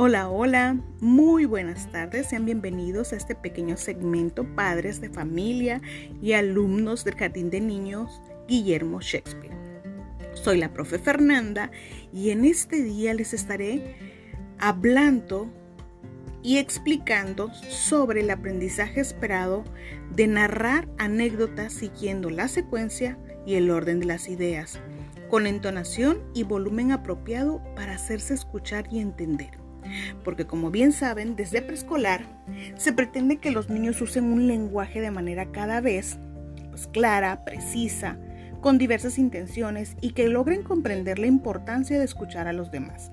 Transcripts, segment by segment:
Hola, hola, muy buenas tardes, sean bienvenidos a este pequeño segmento Padres de Familia y alumnos del Jardín de Niños Guillermo Shakespeare. Soy la profe Fernanda y en este día les estaré hablando y explicando sobre el aprendizaje esperado de narrar anécdotas siguiendo la secuencia y el orden de las ideas, con entonación y volumen apropiado para hacerse escuchar y entender porque como bien saben, desde preescolar se pretende que los niños usen un lenguaje de manera cada vez pues, clara, precisa, con diversas intenciones y que logren comprender la importancia de escuchar a los demás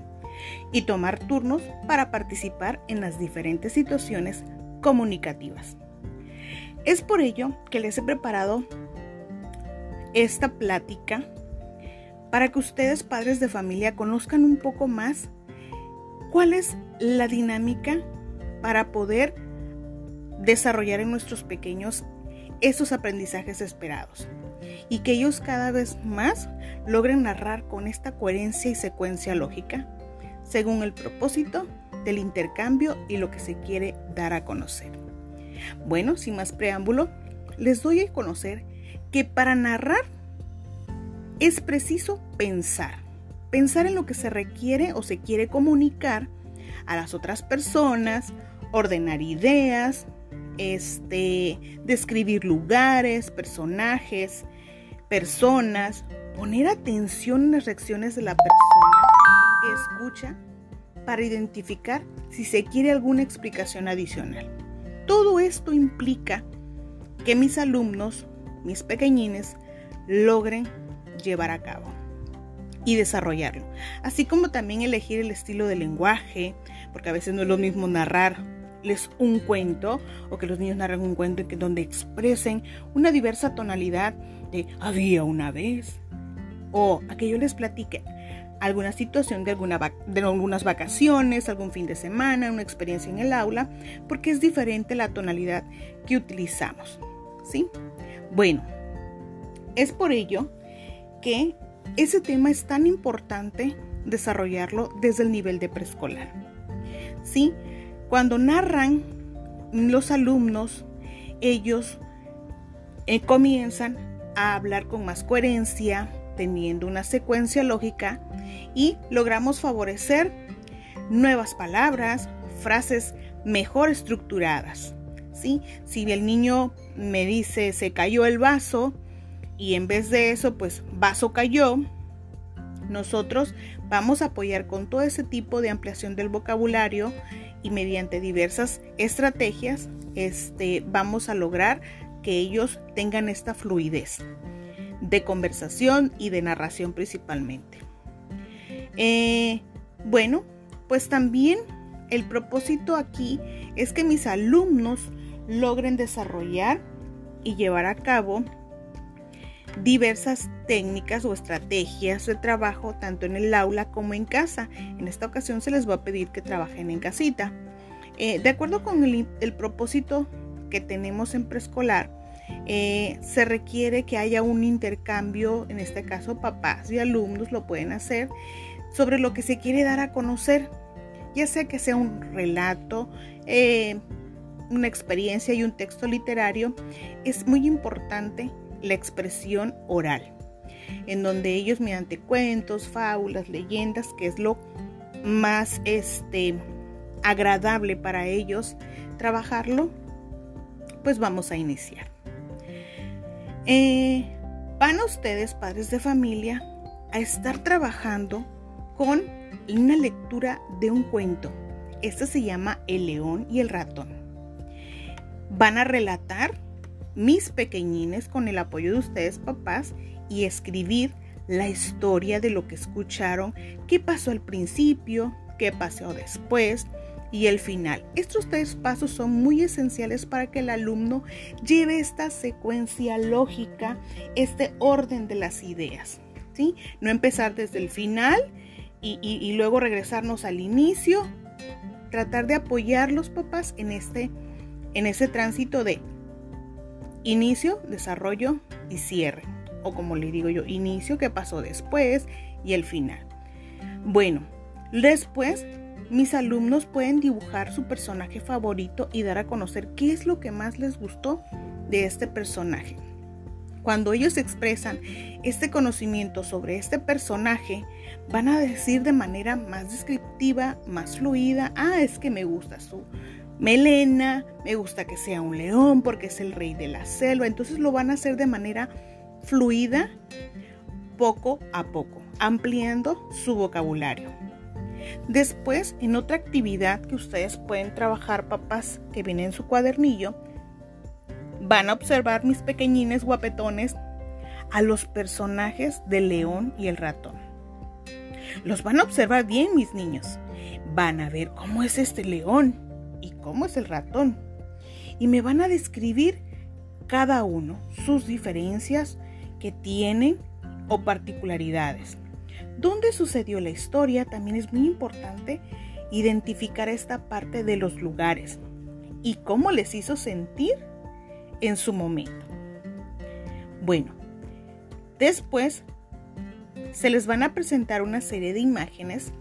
y tomar turnos para participar en las diferentes situaciones comunicativas. Es por ello que les he preparado esta plática para que ustedes padres de familia conozcan un poco más ¿Cuál es la dinámica para poder desarrollar en nuestros pequeños esos aprendizajes esperados? Y que ellos cada vez más logren narrar con esta coherencia y secuencia lógica, según el propósito del intercambio y lo que se quiere dar a conocer. Bueno, sin más preámbulo, les doy a conocer que para narrar es preciso pensar pensar en lo que se requiere o se quiere comunicar a las otras personas, ordenar ideas, este, describir lugares, personajes, personas, poner atención en las reacciones de la persona que escucha para identificar si se quiere alguna explicación adicional. Todo esto implica que mis alumnos, mis pequeñines, logren llevar a cabo y desarrollarlo. Así como también elegir el estilo de lenguaje, porque a veces no es lo mismo narrarles un cuento o que los niños narren un cuento en donde expresen una diversa tonalidad de había una vez o a que yo les platique alguna situación de, alguna de algunas vacaciones, algún fin de semana, una experiencia en el aula, porque es diferente la tonalidad que utilizamos. ¿Sí? Bueno, es por ello que ese tema es tan importante desarrollarlo desde el nivel de preescolar. ¿Sí? Cuando narran los alumnos, ellos eh, comienzan a hablar con más coherencia, teniendo una secuencia lógica y logramos favorecer nuevas palabras, frases mejor estructuradas. ¿sí? Si el niño me dice se cayó el vaso, y en vez de eso, pues vaso cayó, nosotros vamos a apoyar con todo ese tipo de ampliación del vocabulario y mediante diversas estrategias este, vamos a lograr que ellos tengan esta fluidez de conversación y de narración principalmente. Eh, bueno, pues también el propósito aquí es que mis alumnos logren desarrollar y llevar a cabo diversas técnicas o estrategias de trabajo tanto en el aula como en casa. En esta ocasión se les va a pedir que trabajen en casita. Eh, de acuerdo con el, propósito que tenemos en preescolar, eh, se requiere que haya un intercambio, en este caso papás y alumnos lo pueden hacer, sobre lo que se quiere dar a conocer, ya sea que sea un relato, eh, una experiencia y un texto literario, es muy importante la expresión oral, en donde ellos mediante cuentos, fábulas, leyendas, que es lo más este, agradable para ellos trabajarlo, pues vamos a iniciar. Eh, van ustedes, padres de familia, a estar trabajando con una lectura de un cuento. Este se llama El león y el ratón. Van a relatar mis pequeñines con el apoyo de ustedes papás y escribir la historia de lo que escucharon, qué pasó al principio, qué pasó después y el final. Estos tres pasos son muy esenciales para que el alumno lleve esta secuencia lógica, este orden de las ideas. ¿sí? No empezar desde el final y, luego regresarnos al inicio. Tratar de apoyar los papás en este, en ese tránsito de inicio, desarrollo y cierre. O como le digo yo, inicio, que pasó después y el final. Bueno, después mis alumnos pueden dibujar su personaje favorito y dar a conocer qué es lo que más les gustó de este personaje. Cuando ellos expresan este conocimiento sobre este personaje, van a decir de manera más descriptiva, más fluida, ah, es que me gusta su melena, me gusta que sea un león porque es el rey de la selva. Entonces lo van a hacer de manera fluida, poco a poco, ampliando su vocabulario. Después, en otra actividad que ustedes pueden trabajar, papás, que viene en su cuadernillo, van a observar mis pequeñines guapetones a los personajes del león y el ratón. Los van a observar bien, mis niños. Van a ver cómo es este león cómo es el ratón. Y me van a describir cada uno sus diferencias que tienen o particularidades. ¿Dónde sucedió la historia? También es muy importante identificar esta parte de los lugares y cómo les hizo sentir en su momento. Bueno, después se les van a presentar una serie de imágenes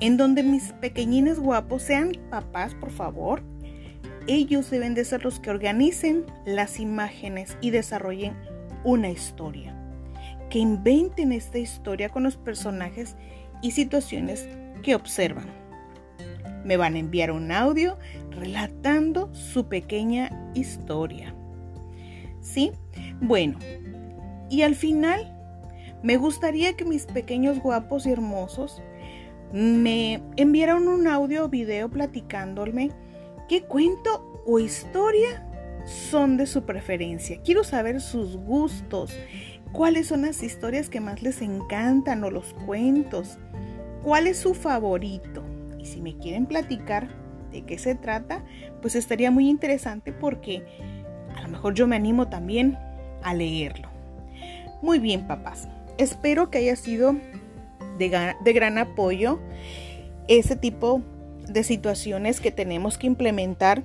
en donde mis pequeñines guapos sean papás, por favor. Ellos deben de ser los que organicen las imágenes y desarrollen una historia. Que inventen esta historia con los personajes y situaciones que observan. Me van a enviar un audio relatando su pequeña historia. ¿Sí? Bueno, y al final me gustaría que mis pequeños guapos y hermosos me enviaran un audio o video platicándome qué cuento o historia son de su preferencia. Quiero saber sus gustos, cuáles son las historias que más les encantan o los cuentos, cuál es su favorito. Y si me quieren platicar de qué se trata, pues estaría muy interesante porque a lo mejor yo me animo también a leerlo. Muy bien, papás. Espero que haya sido de, gran apoyo ese tipo de situaciones que tenemos que implementar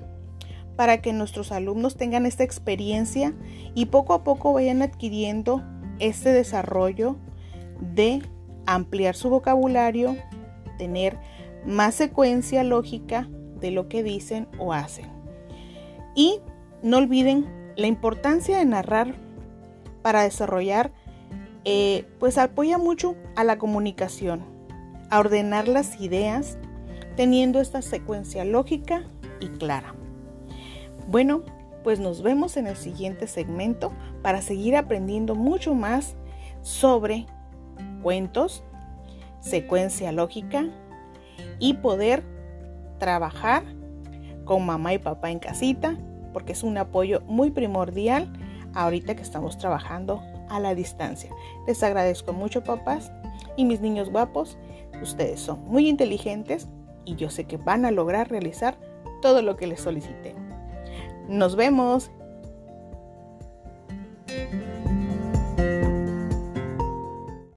para que nuestros alumnos tengan esta experiencia y poco a poco vayan adquiriendo este desarrollo de ampliar su vocabulario, tener más secuencia lógica de lo que dicen o hacen. Y no olviden la importancia de narrar para desarrollar, eh, pues apoya mucho a la comunicación, a ordenar las ideas, teniendo esta secuencia lógica y clara. Bueno, pues nos vemos en el siguiente segmento para seguir aprendiendo mucho más sobre cuentos, secuencia lógica y poder trabajar con mamá y papá en casita, porque es un apoyo muy primordial ahorita que estamos trabajando a la distancia. Les agradezco mucho papás y mis niños guapos. Ustedes son muy inteligentes y yo sé que van a lograr realizar todo lo que les solicité. Nos vemos.